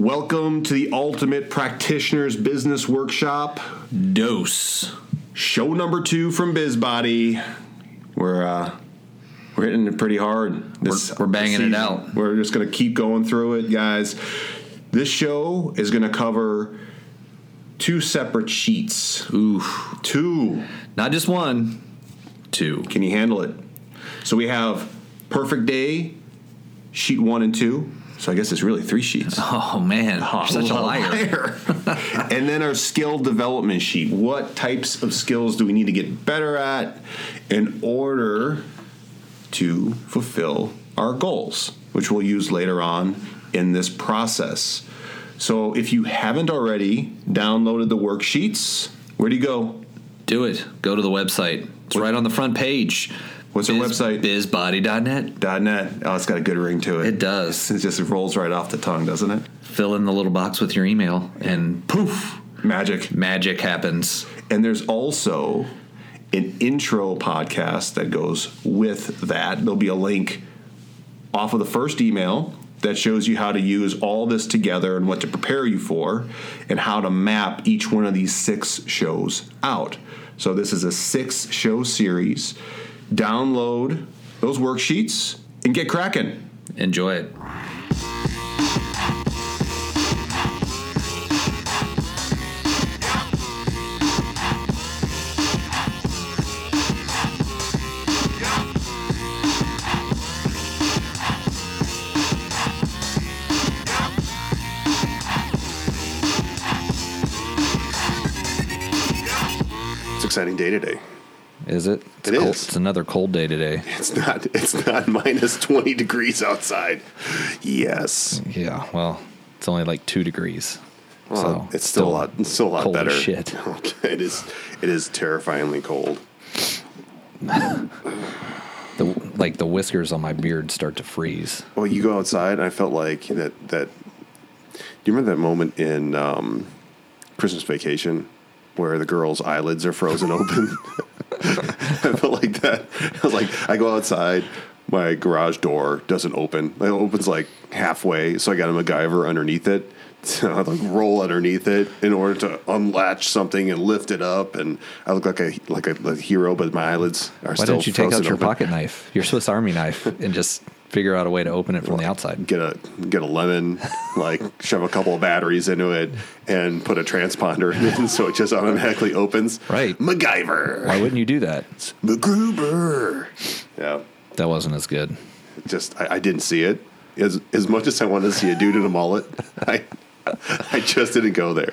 Welcome to the Ultimate Practitioners Business Workshop, Dose. show number two from BizBody. We're uh, we're hitting it pretty hard. This, We're- we're banging it out. We're just going to keep going through it, guys. This show is going to cover two separate sheets. Oof. Two. Not just one, two. Can you handle it? So we have Perfect Day, sheet one and two. So I guess it's really three sheets. Oh man, such a liar. and then our skill development sheet. What types of skills do we need to get better at in order to fulfill our goals, which we'll use later on in this process. So if you haven't already downloaded the worksheets, where do you go? Do it. Go to the website. It's right on the front page. What's our website? Bizbody.net. .net. Oh, it's got a good ring to it. It does. It just rolls right off the tongue, doesn't it? Fill in the little box with your email, and poof, Magic. magic happens. And there's also an intro podcast that goes with that. There'll be a link off of the first email that shows you how to use all this together and what to prepare you for and how to map each one of these six shows out. So this is a six show series. Download those worksheets and get cracking. Enjoy it. It's an exciting day today. Is it? It's It cold. is. It's another cold day today. It's not it's not minus 20 degrees outside. Yes. Yeah. Well, it's only like two degrees. Well, so it's still, a lot. It's still a lot better. shit. it is. It is terrifyingly cold. The like the whiskers on my beard start to freeze. Well, you go outside. And I felt like that. That. Do you remember that moment in um, Christmas Vacation where the girl's eyelids are frozen open? I felt like that. I was like, I go outside. My garage door doesn't open. It opens like halfway, so I got a MacGyver underneath it. So I like roll underneath it in order to unlatch something and lift it up, and I look like a like a, a hero, but my eyelids are Why still. don't you take out your open. pocket knife, your Swiss Army knife, and just figure out a way to open it from the outside? get a get a lemon, like shove a couple of batteries into it, and put a transponder in it, so it just automatically opens. Right. MacGyver, Why wouldn't you do that? MacGruber. Yeah, That wasn't as good. just I, I didn't see it as as much as I wanted to see a dude in a mullet. I I just didn't go there.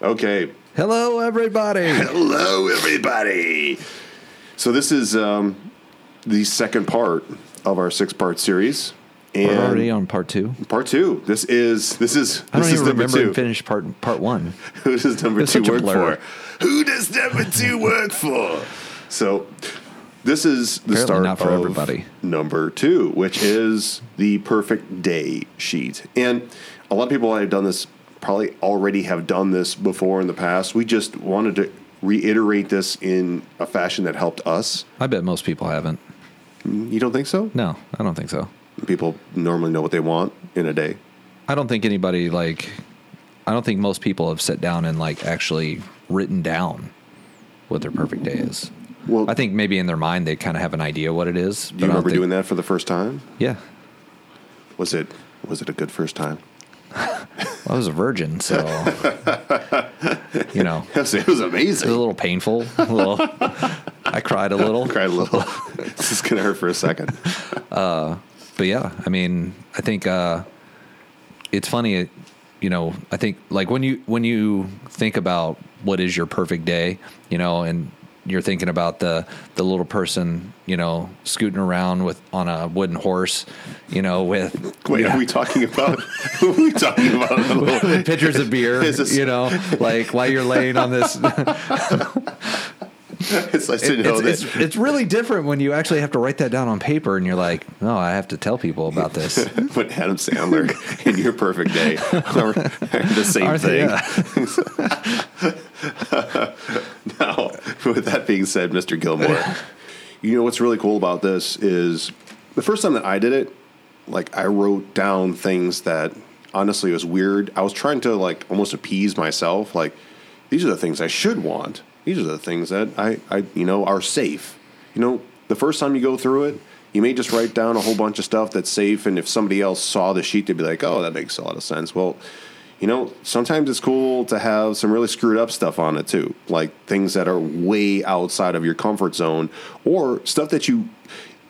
Okay, Hello, everybody. hello everybody. So this is um, the second part of our six part series. And We're already on part two. part two. This is this is I this don't is even number remember two. and finish part part one. Who does number It's two work for? Who does number two work for? So, this is the Apparently start not for of everybody. number two, which is the perfect day sheet. And a lot of people that have done this probably already have done this before in the past. We just wanted to reiterate this in a fashion that helped us. I bet most people haven't. You don't think so? No, I don't think so. People normally know what they want in a day. I don't think anybody like. I don't think most people have sat down and like actually written down what their perfect day is. Well, I think maybe in their mind they kind of have an idea what it is. do you remember doing that for the first time? Yeah, Was it was it a good first time? I was a virgin, so you know It was, amazing. it was a little painful. A little, I cried a little. cried a little. this is gonna hurt for a second. but yeah, I mean, I think uh, it's funny. You know, I think like when you when you think about what is your perfect day, you know, and you're thinking about the the little person, you know, scooting around with on a wooden horse, you know, with Wait, are we talking about? are we talking about? pictures of beer, this- you know, like while you're laying on this. it's nice know it's, it's, it's really different when you actually have to write that down on paper and you're like, no, I have to tell people about this. when Adam Sandler in Your Perfect Day the same Aren't they? thing. Yeah. With that being said, Mr. Gilmore, you know what's really cool about this is the first time that I did it, like I wrote down things that honestly, was weird. I was trying to like almost appease myself. Like, these are the things I should want. These are the things that I, I, you know, are safe. You know, the first time you go through it, you may just write down a whole bunch of stuff that's safe, and if somebody else saw the sheet, they'd be like, "Oh, that makes a lot of sense." Well, you know, sometimes it's cool to have some really screwed up stuff on it too, like things that are way outside of your comfort zone, or stuff that you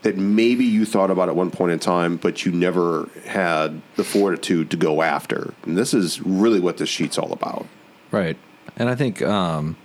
that maybe you thought about at one point in time, but you never had the fortitude to go after. And this is really what this sheet's all about. Right. And I think um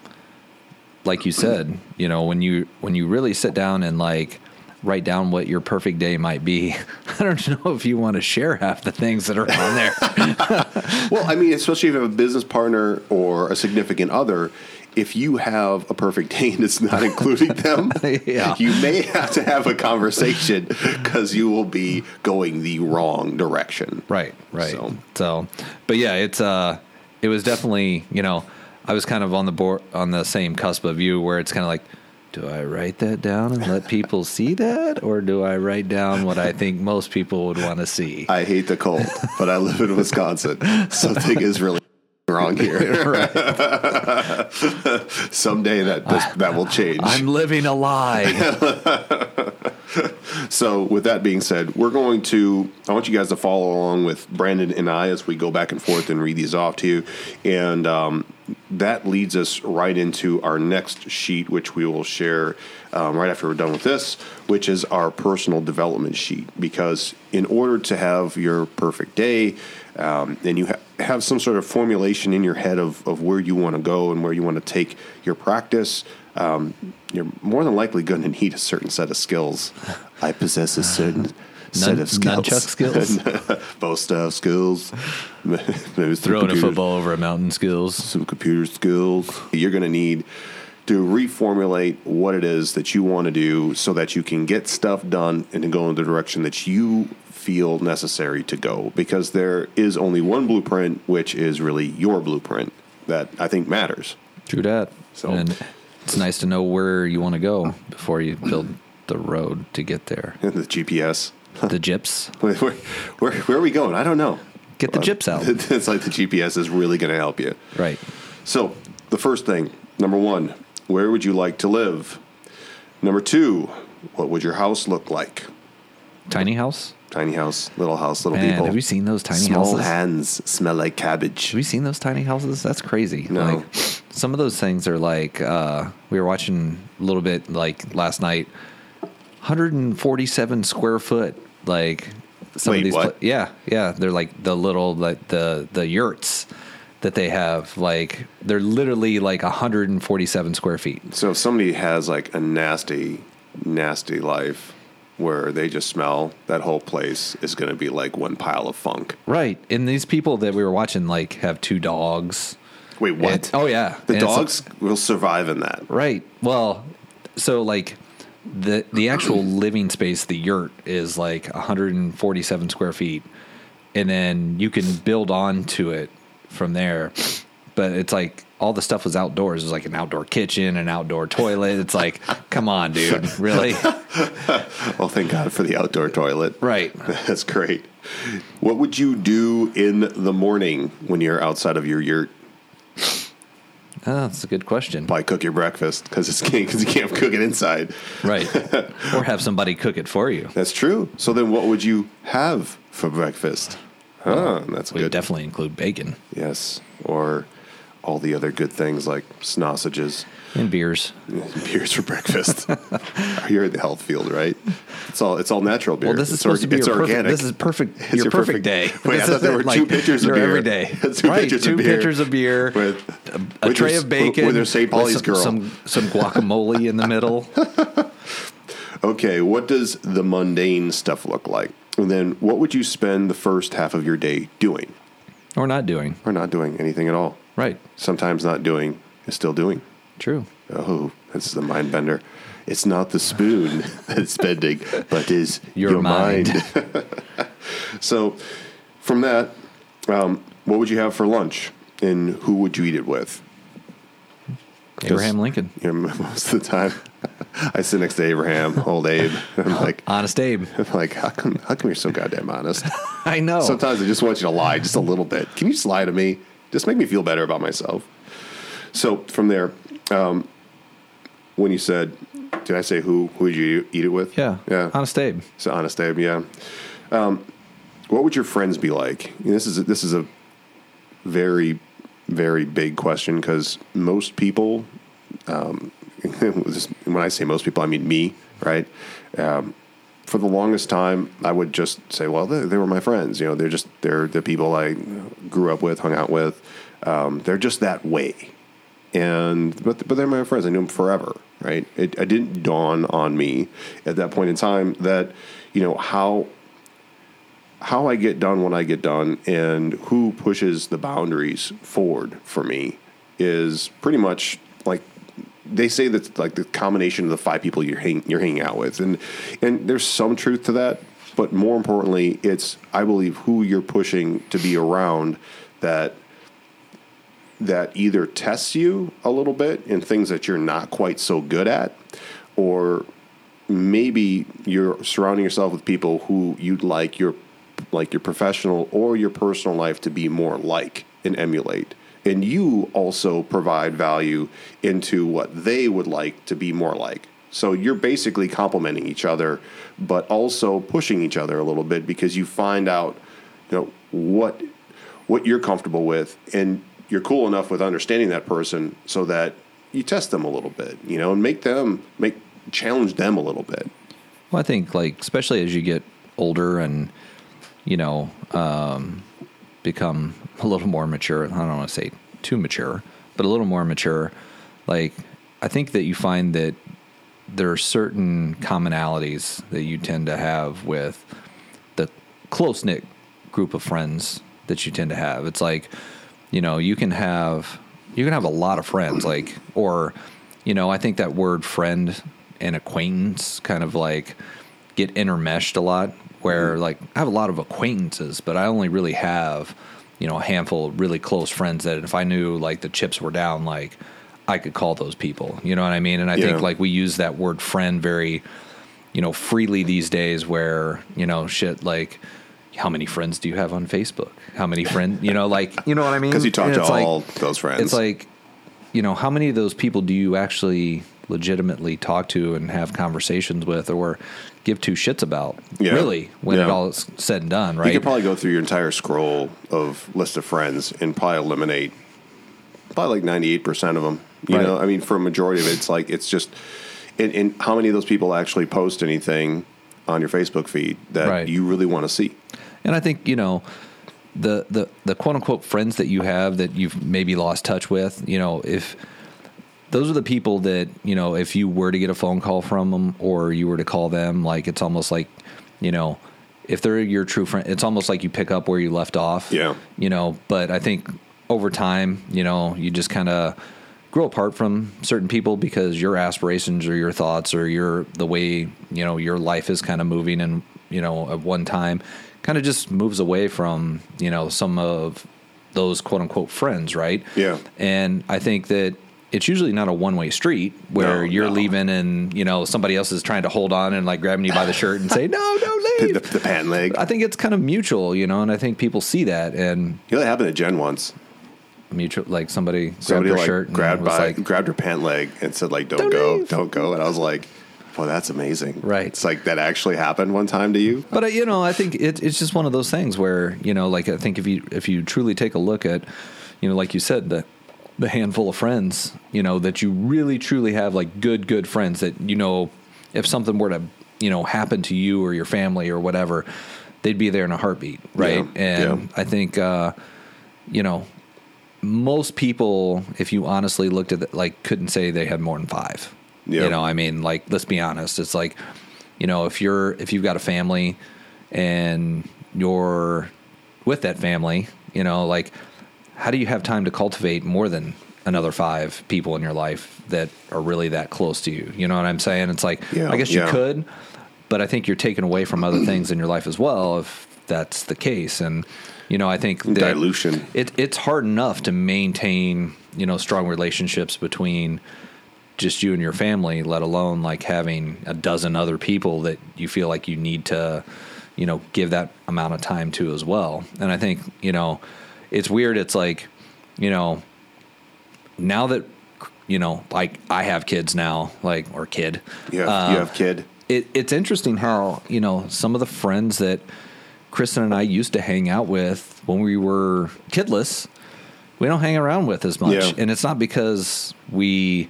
like you said, you know, when you when you really sit down and like write down what your perfect day might be, I don't know if you want to share half the things that are on there. Well, I mean, especially if you have a business partner or a significant other, if you have a perfect day and it's not including them, Yeah. you may have to have a conversation because you will be going the wrong direction. Right, right. So- So, but yeah, it's uh, it was definitely you know, I was kind of on the board on the same cusp of you, where it's kind of like, do I write that down and let people see that, or do I write down what I think most people would want to see? I hate the cold, but I live in Wisconsin. Something is really wrong here. Someday that this, that will change. I'm living a lie. So, with that being said, we're going to. I want you guys to follow along with Brandon and I as we go back and forth and read these off to you. And um, that leads us right into our next sheet, which we will share um, right after we're done with this, which is our personal development sheet. Because in order to have your perfect day, um, and you ha- have some sort of formulation in your head of, of where you want to go and where you want to take your practice, um, you're more than likely going to need a certain set of skills. I possess a certain set of skills. nunchuck skills? Bow staff skills. Maybe Throwing a football over a mountain skills. Some computer skills. You're going to need to reformulate what it is that you want to do so that you can get stuff done and to go in the direction that you feel necessary to go. Because there is only one blueprint, which is really your blueprint, that I think matters. True that. So- and it's nice to know where you want to go before you build the road to get there. the GPS. The gyps. Where, where, where, where are we going? I don't know. Get the gyps out. It's like the GPS is really going to help you. Right. So, the first thing, number one, where would you like to live? Number two, what would your house look like? Tiny house. Tiny house, little house, little Man, people. have you seen those tiny Small houses? hands smell like cabbage. Have you seen those tiny houses? That's crazy. No. Like some of those things are like uh, we were watching a little bit like last night. 147 square foot. Like some Wait, of these. what? yeah, yeah. They're like the little like the the yurts that they have. Like they're literally like 147 square feet. So, if somebody has like a nasty, nasty life where they just smell, that whole place is going to be like one pile of funk. Right. And these people that we were watching like have two dogs. Wait, what? And- oh yeah. The And dogs will survive in that. Right. Well, so like the the actual living space, the yurt is like 147 square feet, and then you can build on to it from there. But it's like all the stuff was outdoors. It was like an outdoor kitchen, an outdoor toilet. It's like, come on, dude, really? Well, thank God for the outdoor toilet. Right. That's great. What would you do in the morning when you're outside of your yurt? Oh, that's a good question. Probably cook your breakfast because it's because you can't cook it inside. Right. or have somebody cook it for you. That's true. So then, what would you have for breakfast? Huh, that's good. We good. definitely include bacon yes, or all the other good things like sausages, and beers. beers for breakfast. You're in the health field, right? It's all it's all natural beer. Well, this is It's supposed to be it's your perfect. organic. This is perfect. It's your, your perfect, perfect- day. Wait, I thought there were two pitchers of beer. Every day, Two right? pictures of beer pictures of beer with a with tray your- of bacon with their St. with some, girl. some some guacamole in the middle. Okay, what does the mundane stuff look like? And then what would you spend the first half of your day doing? or not doing. Or not doing anything at all? Right. Sometimes not doing is still doing. True. Oh, this is the mind bender. It's not the spoon that's bending, but is Your your, mind. mind. so, from that, um, what would you have for lunch, and who would you eat it with? Abraham Lincoln. You know, most of the time, I sit next to Abraham, old Abe. I'm like, Honest Abe. I'm like, how come, how come you're so goddamn honest? I know. Sometimes I just want you to lie just a little bit. Can you just lie to me? Just make me feel better about myself. So from there, um, when you said, did I say who? Who did you eat it with? yeah. yeah. Honest Abe. So honest Abe, yeah. Um, what would your friends be like? And this is this is a very very big question because most people, um, when I say most people, I mean me, right? Um, for the longest time, I would just say, well, they, they were my friends. You know, they're just they're the people I grew up with, hung out with. Um, they're just that way, and but but they're my friends. I knew them forever, right? It, it didn't dawn on me at that point in time that you know how how I get done when I get done and who pushes the boundaries forward for me is pretty much like they say that's like the combination of the five people you're hang, you're hanging out with and and there's some truth to that but more importantly it's I believe who you're pushing to be around that that either tests you a little bit in things that you're not quite so good at or maybe you're surrounding yourself with people who you'd like your like your professional or your personal life to be more like and emulate. And you also provide value into what they would like to be more like. So you're basically complementing each other but also pushing each other a little bit because you find out you know what what you're comfortable with and you're cool enough with understanding that person so that you test them a little bit you know and make them make challenge them a little bit Well, I think like especially as you get older and you know um, become a little more mature. I don't want to say too mature, but a little more mature. Like I think that you find that there are certain commonalities that you tend to have with the close knit group of friends that you tend to have. It's like you know you can have you can have a lot of friends like or you know I think that word friend and acquaintance kind of like get intermeshed a lot where mm-hmm. like I have a lot of acquaintances but I only really have you know a handful of really close friends that if I knew like the chips were down like I could call those people. You know what I mean? And I Yeah. think like we use that word friend very you know freely these days where you know shit like how many friends do you have on Facebook how many friends you know like you know what I mean because you talk And to it's like- all those friends it's like, you know, how many of those people do you actually legitimately talk to and have conversations with or give two shits about? Yeah. Really, when it all is said and done, right? You could probably go through your entire scroll of list of friends and probably eliminate probably like ninety eight percent of them. You Right. know, I mean, for a majority of it, it's like it's just. And, and how many of those people actually post anything on your Facebook feed that Right. you really want to see? And I think you know the the the quote unquote friends that you have that you've maybe lost touch with. You know, if those are the people that you know, if you were to get a phone call from them or you were to call them, like it's almost like you know, if they're your true friend, it's almost like you pick up where you left off. Yeah. You know, but I think over time, you know, you just kind of grow apart from certain people because your aspirations or your thoughts or your the way you know your life is kind of moving and you know at one time kind of just moves away from you know some of those quote unquote friends right Yeah. and i think that it's usually not a one-way street where No, you're no. leaving and you know somebody else is trying to hold on and like grabbing you by the shirt and say no don't leave the, the pant leg. i think it's kind of mutual you know and i think people see that and You know, that happened to Jen once. mutual like somebody grabbed Somebody her like shirt and grabbed was by, like grabbed her pant leg and said like, "Don't, Don't go, leave. don't go." And I was like, "Well, that's amazing." Right. It's like that actually happened one time to you. But uh, you know, I think it, it's just one of those things where you know, like I think if you if you truly take a look at, you know, like you said, the the handful of friends, you know, that you really truly have like good good friends that you know, if something were to you know happen to you or your family or whatever, they'd be there in a heartbeat, right? Yeah, and yeah. I think uh, you know. Most people, if you honestly looked at it, like, couldn't say they had more than five. Yeah. You know, I mean, like, let's be honest. It's like, you know, if you're if you've got a family and you're with that family, you know, like how do you have time to cultivate more than another five people in your life that are really that close to you? You know what I'm saying? It's like Yeah, I guess you yeah. could, but I think you're taken away from other things in your life as well if that's the case. And you know, I think Dilution. It, it's hard enough to maintain, you know, strong relationships between just you and your family, let alone like having a dozen other people that you feel like you need to, you know, give that amount of time to as well. And I think, you know, it's weird. It's like, you know, now that, you know, like I have kids now, like, or kid. You uh, you have kid. it, it's interesting how you know some of the friends that Kristen and I used to hang out with when we were kidless, we don't hang around with as much, Yeah. and it's not because we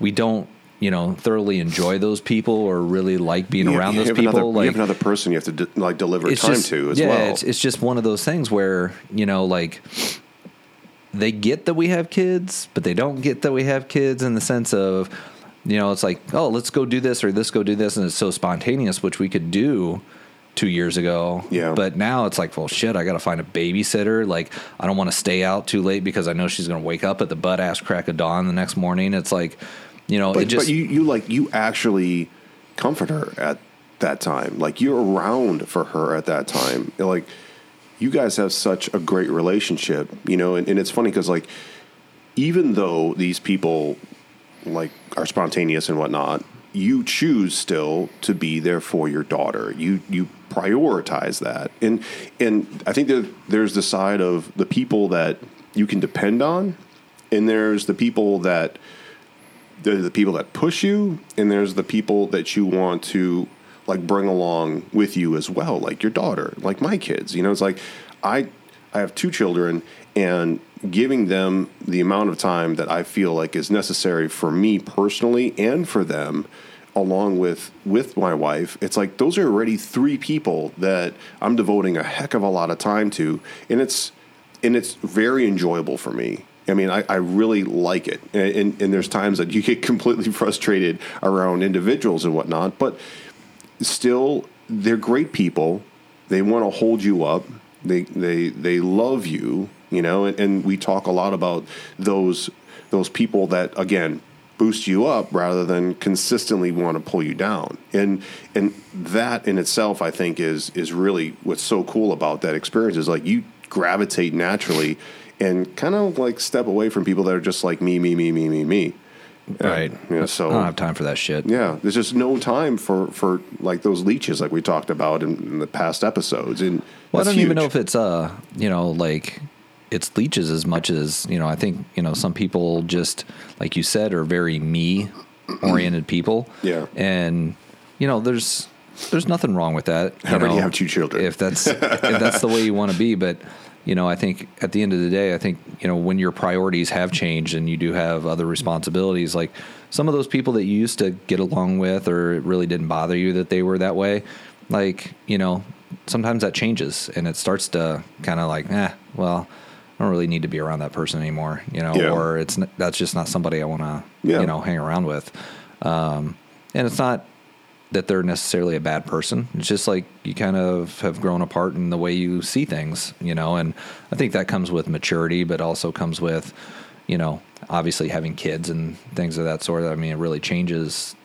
we don't you know thoroughly enjoy those people or really like being You- around you those people. Another, like you have another person you have to de- like deliver time just, to as yeah, well. It's, it's just one of those things where you know, like they get that we have kids, but they don't get that we have kids in the sense of, you know, it's like, oh, let's go do this or let's go do this, and it's so spontaneous, which we could do two years ago. Yeah. But now it's like, well, shit, I got to find a babysitter. Like, I don't want to stay out too late because I know she's going to wake up at the butt ass crack of dawn the next morning. It's like, you know, but, it just but you, you like you actually comfort her at that time. Like you're around for her at that time. Like you guys have such a great relationship, you know. And, and it's funny because like even though these people like are spontaneous and whatnot, you choose still to be there for your daughter. You you prioritize that, and and I think that there's the side of the people that you can depend on, and there's the people that there's the people that push you, and there's the people that you want to like bring along with you as well, like your daughter, like my kids. You know, it's like I I have two children, and giving them the amount of time that I feel like is necessary for me personally and for them along with with my wife it's like those are already three people that I'm devoting a heck of a lot of time to and it's and it's very enjoyable for me I mean, I, I really like it. And, and, and there's times that you get completely frustrated around individuals and whatnot, but still, they're great people. They want to hold you up. They, they, they love you, you know, and, and we talk a lot about those, those people that, again, boost you up rather than consistently want to pull you down. And, and that in itself, I think is, is really what's so cool about that experience is like you gravitate naturally and kind of like step away from people that are just like me, me, me, me, me, me. right. Yeah. So I don't have time for that shit. yeah, there's just no time for for like those leeches like we talked about in, in the past episodes. And Well, I don't even know if it's uh, you know, like it's leeches as much as you know. I think you know some people just like you said are very me oriented people. Yeah. and you know, there's there's nothing wrong with that. I you already know, have two children. If that's if that's the way you want to be, but you know, I think at the end of the day, I think you know when your priorities have changed and you do have other responsibilities, like some of those people that you used to get along with, or it really didn't bother you that they were that way, like you know, sometimes that changes and it starts to kind of like, eh, well. I don't really need to be around that person anymore, you know, Yeah. or it's that's just not somebody I want to, Yeah. you know, hang around with. Um, and it's not that they're necessarily a bad person. It's just like you kind of have grown apart in the way you see things, you know, and I think that comes with maturity, but also comes with, you know, obviously having kids and things of that sort. I mean, it really changes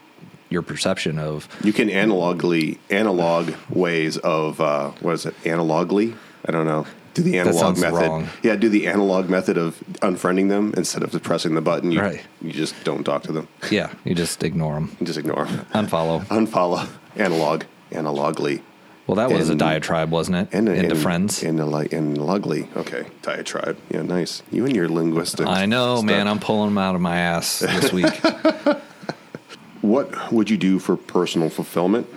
your perception of, you can analogly analog ways of uh, what is it? Analogly? I don't know. Do the analog method. wrong. Yeah, do the analog method of unfriending them instead of pressing the button. You, Right. You just don't talk to them. yeah, you just ignore them, just ignore them. unfollow. Unfollow. Analog. Analogly. Well, that was a diatribe, wasn't it? And Into and, friends. and and ugly. Okay, diatribe. Yeah, nice. You and your linguistics. I know, stuff. man. I'm pulling them out of my ass this week. What would you do for personal fulfillment?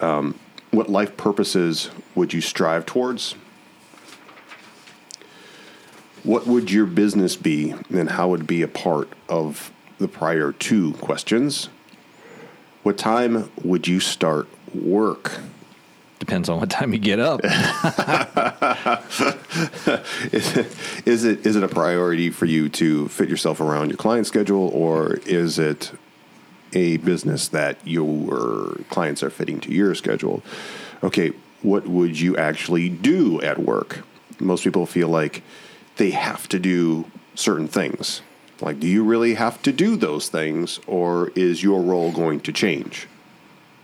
Um, what life purposes would you strive towards? What would your business be, and how would it be a part of the prior two questions? What time would you start work? Depends on what time you get up. is it, is it is it a priority for you to fit yourself around your client schedule, or is it a business that your clients are fitting to your schedule? Okay, what would you actually do at work? Most people feel like they have to do certain things. Like, do you really have to do those things, or is your role going to change?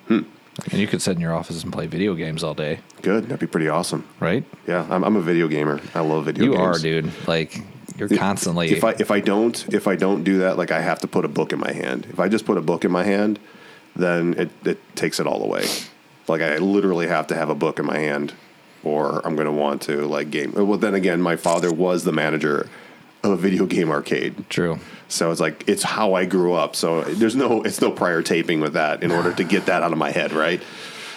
Hmm. And you could sit in your office and play video games all day. Good. That'd be pretty awesome. right? Yeah, I'm, I'm a video gamer. I love video games. You games. are, dude. Like you're constantly. If I if I don't if I don't do that, like I have to put a book in my hand. If I just put a book in my hand, then it, it takes it all away. Like I literally have to have a book in my hand, or I'm going to want to like game. Well, then again, my father was the manager of a video game arcade, True. so it's like it's how I grew up. So there's no it's no prior taping with that in order to get that out of my head, right?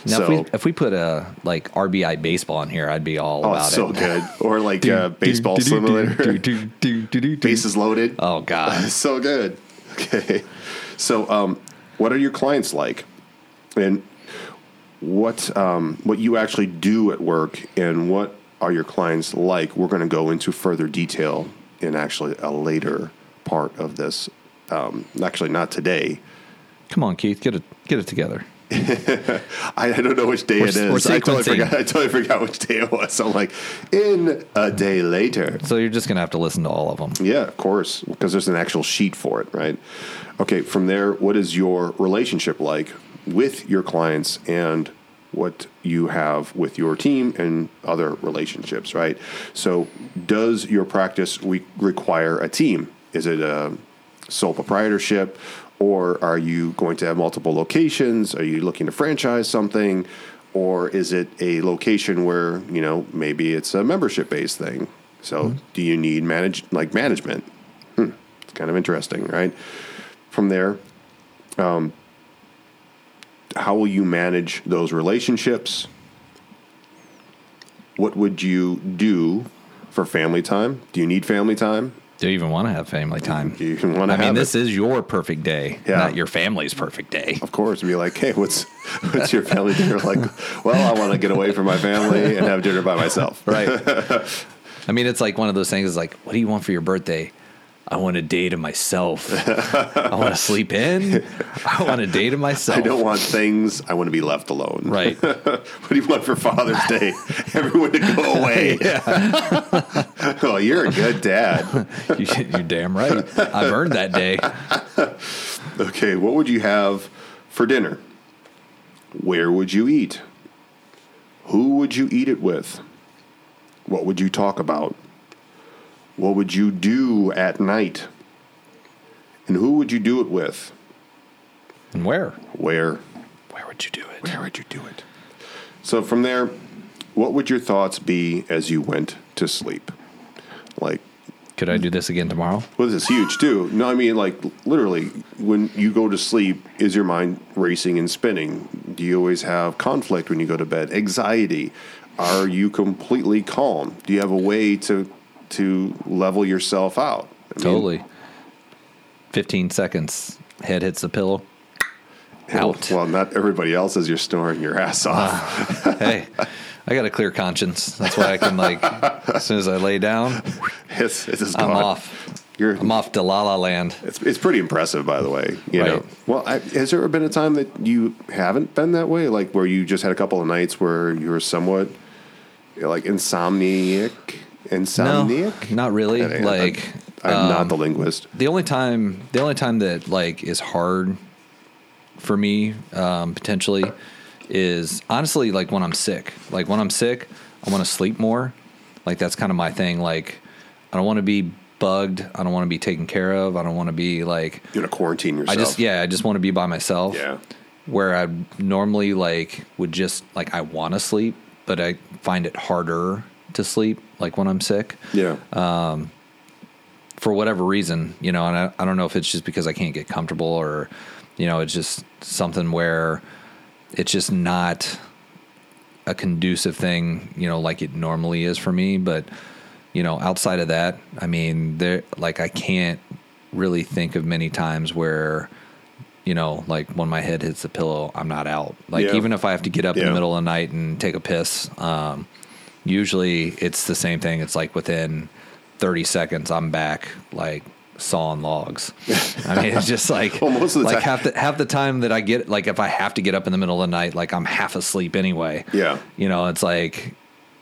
Now, so if we if we put a like RBI baseball in here, I'd be all oh, about so it. good. Or like uh, baseball simulator, Bases. bases loaded. Oh God. so good. Okay. So, um, what are your clients like? And what um, what you actually do at work and what are your clients like? We're going to go into further detail in actually a later part of this. Um, actually, not today. Come on, Keith, get it get it together. I, I don't know which day We're- it is. I totally forgot. I totally forgot which day it was. So I'm like, in a day later. So you're just gonna have to listen to all of them. Yeah, of course, because there's an actual sheet for it, right? Okay, from there, what is your relationship like with your clients and what you have with your team and other relationships, right? So, does your practice we require a team? Is it a sole proprietorship or are you going to have multiple locations? Are you looking to franchise something? Or is it a location where, you know, maybe it's a membership based thing? So do you need manage like management? Hmm. It's kind of interesting, right? From there, um, how will you manage those relationships? What would you do for family time? Do you need family time? Do you even want to have family time? Do you want to I mean, this it? is your perfect day, Yeah. not your family's perfect day. Of course, be like, hey, what's what's your family dinner like? Well, I want to get away from my family and have dinner by myself. Right. I mean, it's like one of those things. Is like, what do you want for your birthday? I want a day to myself. I want to sleep in. I want a day to myself. I don't want things. I want to be left alone. Right. what do you want for Father's Day? Everyone to go away. oh, you're a good dad. You, you're damn right. I've earned that day. Okay, what would you have for dinner? Where would you eat? Who would you eat it with? What would you talk about? What would you do at night? And who would you do it with? And where? Where? Where would you do it? Where would you do it? So from there, what would your thoughts be as you went to sleep? Like, Could I do this again tomorrow? well, this is huge too. No, I mean, like, literally, when you go to sleep, is your mind racing and spinning? Do you always have conflict when you go to bed? Anxiety? Are you completely calm? Do you have a way to to level yourself out? I mean, Totally. 15 seconds. Head hits the pillow. Out. Well, not everybody else as you're snoring your ass ah. off. hey, I got a clear conscience. That's why I can like, as soon as I lay down, it's, it's I'm gone. off. You're, I'm off to La La Land. It's, it's pretty impressive, by the way. You Right. know, well, I, has there ever been a time that you haven't been that way? Like where you just had a couple of nights where you were somewhat like insomniac, insomniac. No, not really. I- I- like I'm um, not the linguist. the only time, the only time that like is hard for me um, potentially is honestly like when I'm sick. Like when I'm sick, I want to sleep more. Like that's kind of my thing. Like I don't want to be bugged. I don't want to be taken care of. I don't want to be like You're gonna quarantine yourself. I just yeah, I just want to be by myself. Yeah. Where I normally like would just like I want to sleep, but I find it harder to sleep like when I'm sick Yeah. for whatever reason, you know, and I, I don't know if it's just because I can't get comfortable or, you know, it's just something where it's just not a conducive thing, you know, like it normally is for me. But, you know, outside of that, I mean, there, like, I can't really think of many times where, you know, like when my head hits the pillow, I'm not out. Like, Yeah. even if I have to get up in the middle of the night and take a piss, um, usually it's the same thing. It's like within 30 seconds, I'm back, like sawing logs. I mean, it's just like, Well, most of the like time- half the, half the time that I get, like if I have to get up in the middle of the night, like I'm half asleep anyway. Yeah. You know, it's like,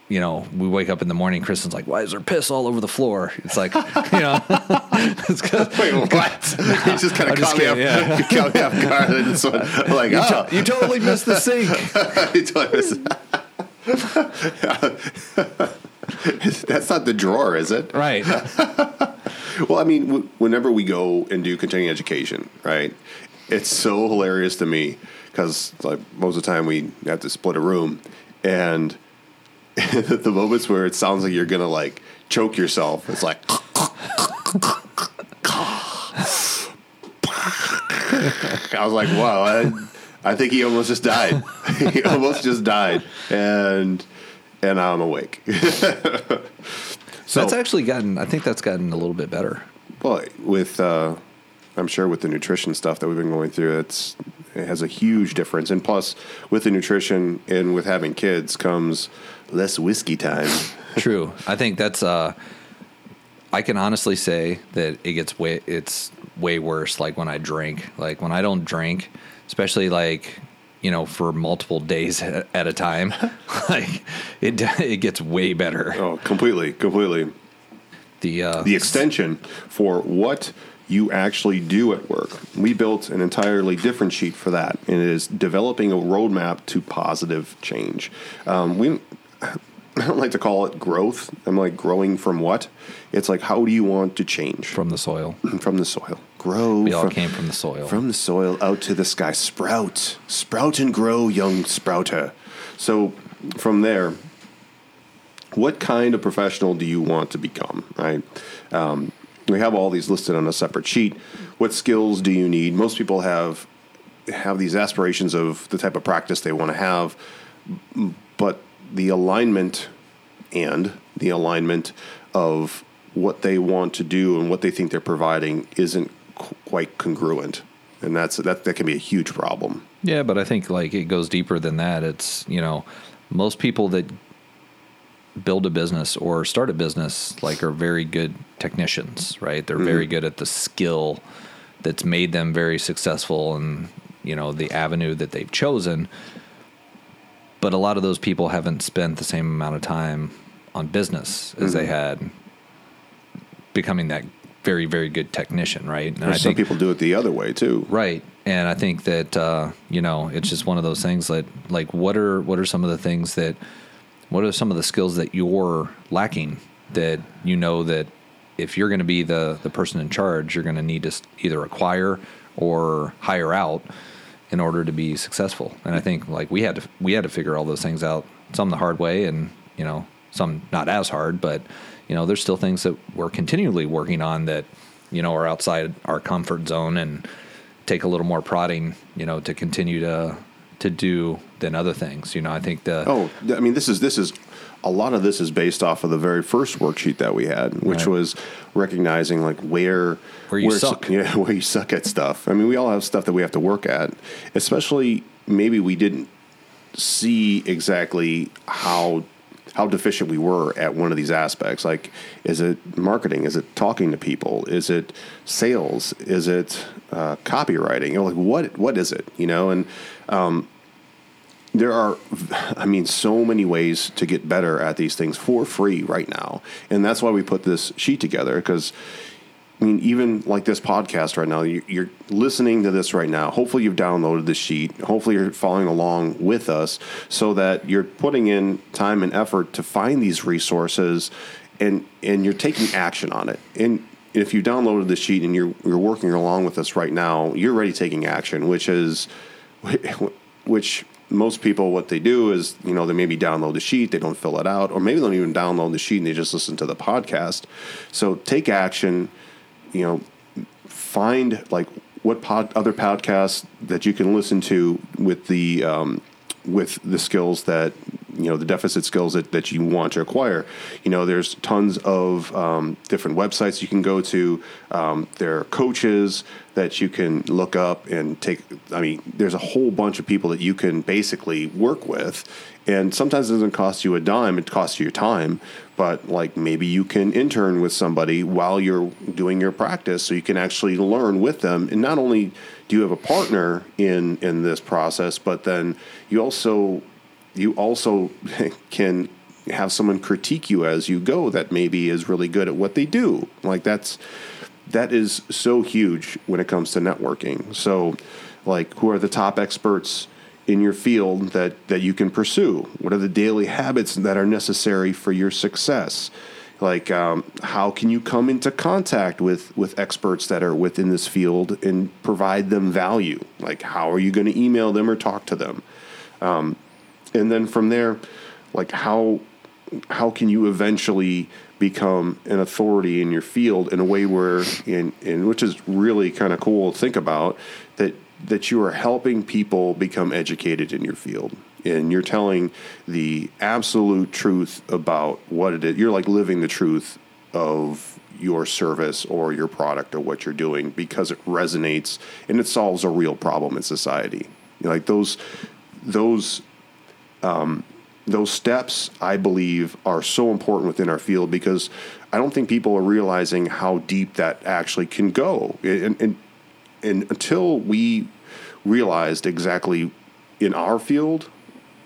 you know, we wake up in the morning, Kristen's like, why is there piss all over the floor? It's like, you know, it's 'cause- Wait, what? you just kind of caught me, off, kidding, yeah. you caught me off guard. I'm like, oh, you totally missed the sink. you totally missed- That's not the drawer, is it? Right. Well, I mean, w- whenever we go and do continuing education, right? It's so hilarious to me because like most of the time we have to split a room, and the moments where it sounds like you're gonna like choke yourself, it's like. I was like, wow, I, think he almost just died. he almost just died, and and I'm awake. so that's actually gotten. I think that's gotten a little bit better. well, with uh, I'm sure with the nutrition stuff that we've been going through, it's it has a huge difference. And plus, with the nutrition and with having kids comes less whiskey time. True. I think that's. uh I can honestly say that it gets way. It's way worse. Like when I drink. Like when I don't drink, especially like you know for multiple days at a time. like it it gets way better. oh, completely, completely. The uh, The extension for what you actually do at work. We built an entirely different sheet for that, and it is developing a roadmap to positive change. Um, we. I don't like to call it growth. I'm like growing from what? It's like how do you want to change from the soil. from the soil? Grow. We all from, came from the soil. from the soil out to the sky. Sprout, sprout and grow, young sprouter. So from there, what kind of professional do you want to become? Right. Um, we have all these listed on a separate sheet. What skills do you need? Most people have have these aspirations of the type of practice they want to have, but the alignment and the alignment of what they want to do and what they think they're providing isn't quite congruent, and that's that that can be a huge problem. Yeah, but I think like it goes deeper than that. It's you know, most people that build a business or start a business like are very good technicians, right? They're very mm-hmm. good at the skill that's made them very successful and you know the avenue that they've chosen. But a lot of those people haven't spent the same amount of time on business as they mm-hmm. had becoming that very very good technician, right? And Or some people do it the other way too. Right. And I think that uh, you know, it's just one of those things that like what are what are some of the things that what are some of the skills that you're lacking that you know that if you're going to be the the person in charge, you're going to need to either acquire or hire out in order to be successful. And I think like we had to we had to figure all those things out some the hard way and, you know, some not as hard, but you know, there's still things that we're continually working on that you know are outside our comfort zone and take a little more prodding, you know, to continue to to do than other things. You know, I think the Oh, I mean, this is this is a lot of this is based off of the very first worksheet that we had, which Right. was recognizing like where Where you s- suck. yeah, where you suck at stuff. I mean, we all have stuff that we have to work at, especially maybe we didn't see exactly how how deficient we were at one of these aspects. Like, is it marketing? Is it talking to people? Is it sales? Is it uh, copywriting? You know, like what what is it? You know, and there are i mean so many ways to get better at these things for free right now and that's why we put this sheet together because i mean even like this podcast right now you- you're listening to this right now. Hopefully you've downloaded the sheet. Hopefully you're following along with us so that you're putting in time and effort to find these resources and and you're taking action on it. And if you downloaded the sheet and you're you're working along with us right now you're already taking action which is which most people what they do is you know they maybe download the sheet they don't fill it out or maybe they don't even download the sheet and they just listen to the podcast. So take action you know find like what pod, other podcasts that you can listen to with the um, with the skills that you know the deficit skills that, that you want to acquire. You know there's tons of um, different websites you can go to um, there are coaches that you can look up and take i mean there's a whole bunch of people that you can basically work with. And sometimes it doesn't cost you a dime it costs you your time but like maybe you can intern with somebody while you're doing your practice so you can actually learn with them. And not only do you have a partner in in this process but then you also you also can have someone critique you as you go that maybe is really good at what they do like that's that is so huge when it comes to networking so like who are the top experts in your field that, that you can pursue? What are the daily habits that are necessary for your success? Like, um, how can you come into contact with, with experts that are within this field and provide them value? Like, how are you going to email them or talk to them? Um, and then from there, like, how how can you eventually become an authority in your field in a way where in, in which is really kind of cool to think about that that you are helping people become educated in your field. And you're telling the absolute truth about what it is. You're like living the truth of your service or your product or what you're doing because it resonates and it solves a real problem in society. You know, like those those um, those steps, I believe, are so important within our field because I don't think people are realizing how deep that actually can go. And, and, and until we realized exactly in our field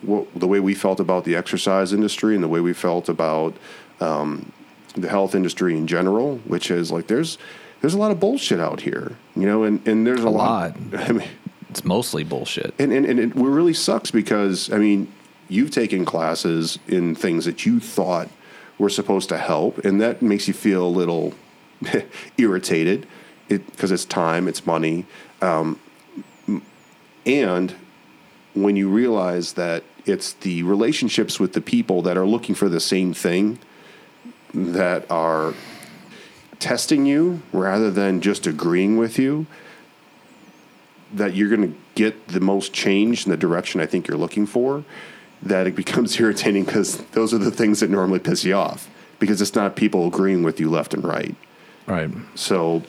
what, the way we felt about the exercise industry and the way we felt about um, the health industry in general, which is like there's there's a lot of bullshit out here, you know, and, and there's a, A lot. lot. I mean, It's mostly bullshit. and, and, and it really sucks because, I mean, you've taken classes in things that you thought were supposed to help, and that makes you feel a little irritated because it's time, it's money. Um, and when you realize that it's the relationships with the people that are looking for the same thing that are testing you rather than just agreeing with you, that you're going to get the most change in the direction I think you're looking for, that it becomes irritating because those are the things that normally piss you off because it's not people agreeing with you left and right. Right. So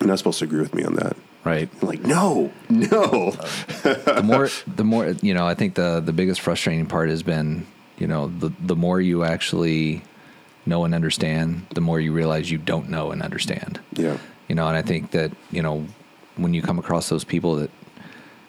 you're not supposed to agree with me on that. Right. I'm like, no, no. the more the more you know i think the the biggest frustrating part has been you know the the more you actually know and understand the more you realize you don't know and understand Yeah. you know and i think that you know when you come across those people that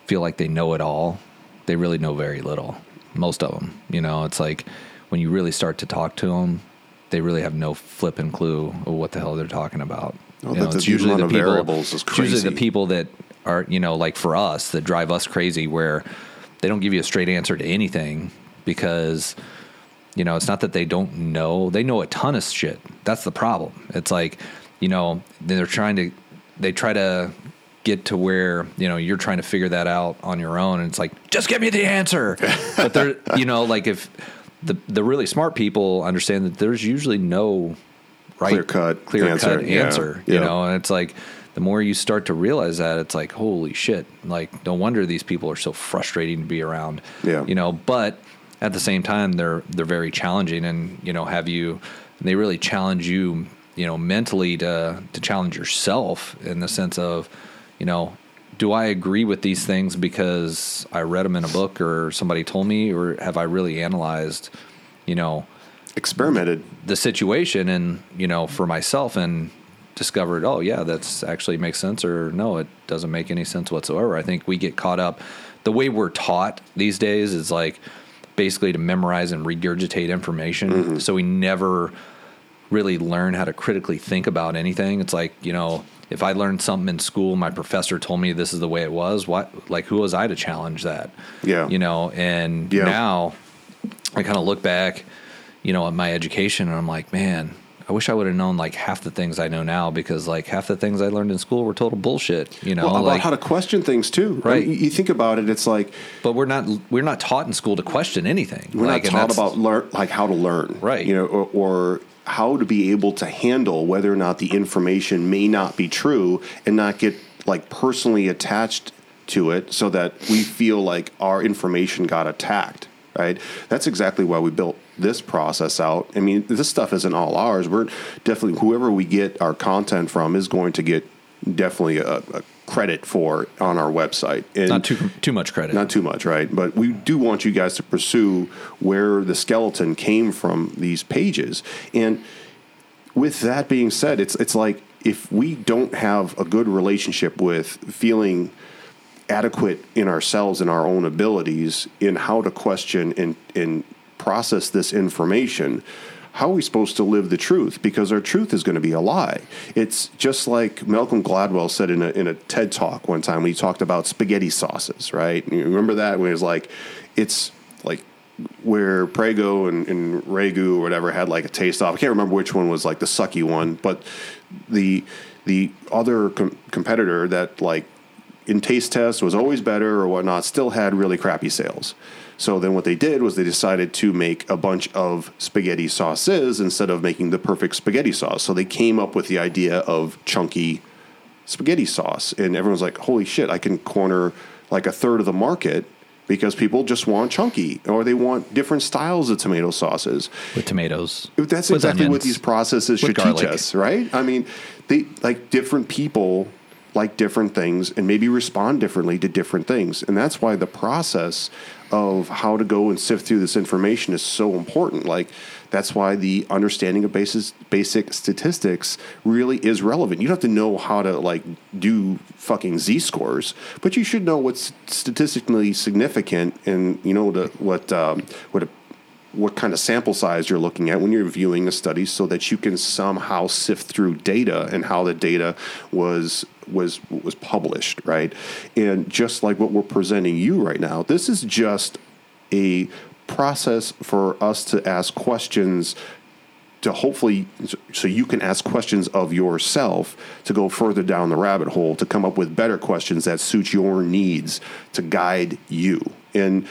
feel like they know it all they really know very little most of them you know? It's like when you really start to talk to them they really have no flipping clue of what the hell they're talking about. Oh, You know, it's the usually the people it's usually the people that are you know like for us that drive us crazy where they don't give you a straight answer to anything because you know it's not that they don't know. They know a ton of shit. That's the problem. It's like you know they're trying to they try to get to where you know you're trying to figure that out on your own and it's like just give me the answer. But they're you know like if the the really smart people understand that there's usually no right Clear-cut clear answer, cut yeah, you yeah. know and it's like the more you start to realize that it's like holy shit. Like no wonder these people are so frustrating to be around. Yeah. you know but at the same time they're they're very challenging and you know have you they really challenge you you know mentally to to challenge yourself in the sense of you know do I agree with these things because I read them in a book or somebody told me or have I really analyzed you know Experimented. the situation and you know for myself and discovered oh yeah that's actually makes sense or no it doesn't make any sense whatsoever. I think we get caught up. The way we're taught these days is like basically to memorize and regurgitate information. Mm-hmm. So we never really learn how to critically think about anything. It's like you know if i learned something in school my professor told me this is the way it was what like who was i to challenge that Yeah. you know and Yeah. now I kind of look back, you know, at my education, and I'm like, man, I wish I would have known like half the things I know now because like half the things I learned in school were total bullshit. You know, Well, about like, how to question things too. I Right. mean, you think about it, it's like but we're not we're not taught in school to question anything. we're like, not taught about learn like how to learn, Right. You know, or, or how to be able to handle whether or not the information may not be true and not get like personally attached to it, so that we feel like our information got attacked. Right. That's exactly why we built this process out. I mean, this stuff isn't all ours. We're definitely whoever we get our content from is going to get definitely a, a credit for on our website. And not too too much credit. not too much, right? But we do want you guys to pursue where the skeleton came from these pages. And with that being said, it's it's like if we don't have a good relationship with feeling adequate in ourselves and our own abilities in how to question and, and process this information, how are we supposed to live the truth? Because our truth is going to be a lie. It's just like Malcolm Gladwell said in a, in a TED talk one time when he talked about spaghetti sauces, right? You remember that when he was like, it's like where Prego and, and Ragu or whatever had like a taste off. I can't remember which one was like the sucky one, but the the other com- competitor that like in taste test was always better or whatnot still had really crappy sales. So then what they did was they decided to make a bunch of spaghetti sauces instead of making the perfect spaghetti sauce. So they came up with the idea of chunky spaghetti sauce. And everyone's like, holy shit, I can corner like a third of the market because people just want chunky or they want different styles of tomato sauces. with tomatoes. That's with exactly what these processes should teach us, right? I mean, they like different people like different things and maybe respond differently to different things. And that's why the process of how to go and sift through this information is so important. Like that's why the understanding of basis, basic statistics really is relevant. You don't have to know how to like do fucking z scores, but you should know what's statistically significant and you know the, what um, what a what kind of sample size you're looking at when you're viewing a study so that you can somehow sift through data and how the data was was was published right? And just like what we're presenting you right now this is just a process for us to ask questions to hopefully so you can ask questions of yourself to go further down the rabbit hole to come up with better questions that suit your needs to guide you. And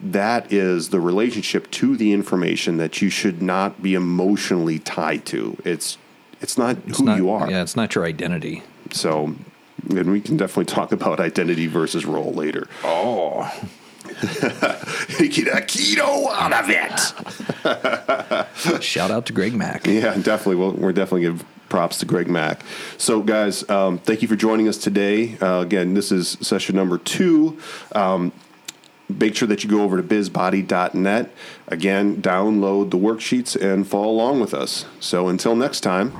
that is the relationship to the information that you should not be emotionally tied to it's it's not It's who not- you are Yeah, it's not your identity. so and we can definitely talk about identity versus role later Oh. get a keto out of it Shout out to Greg Mack. Yeah, definitely. We'll, we're definitely give props to Greg Mack. So, guys, um, thank you for joining us today. Uh, again, this is session number two. Um, make sure that you go over to bizbody.net. Again, download the worksheets and follow along with us. So, until next time.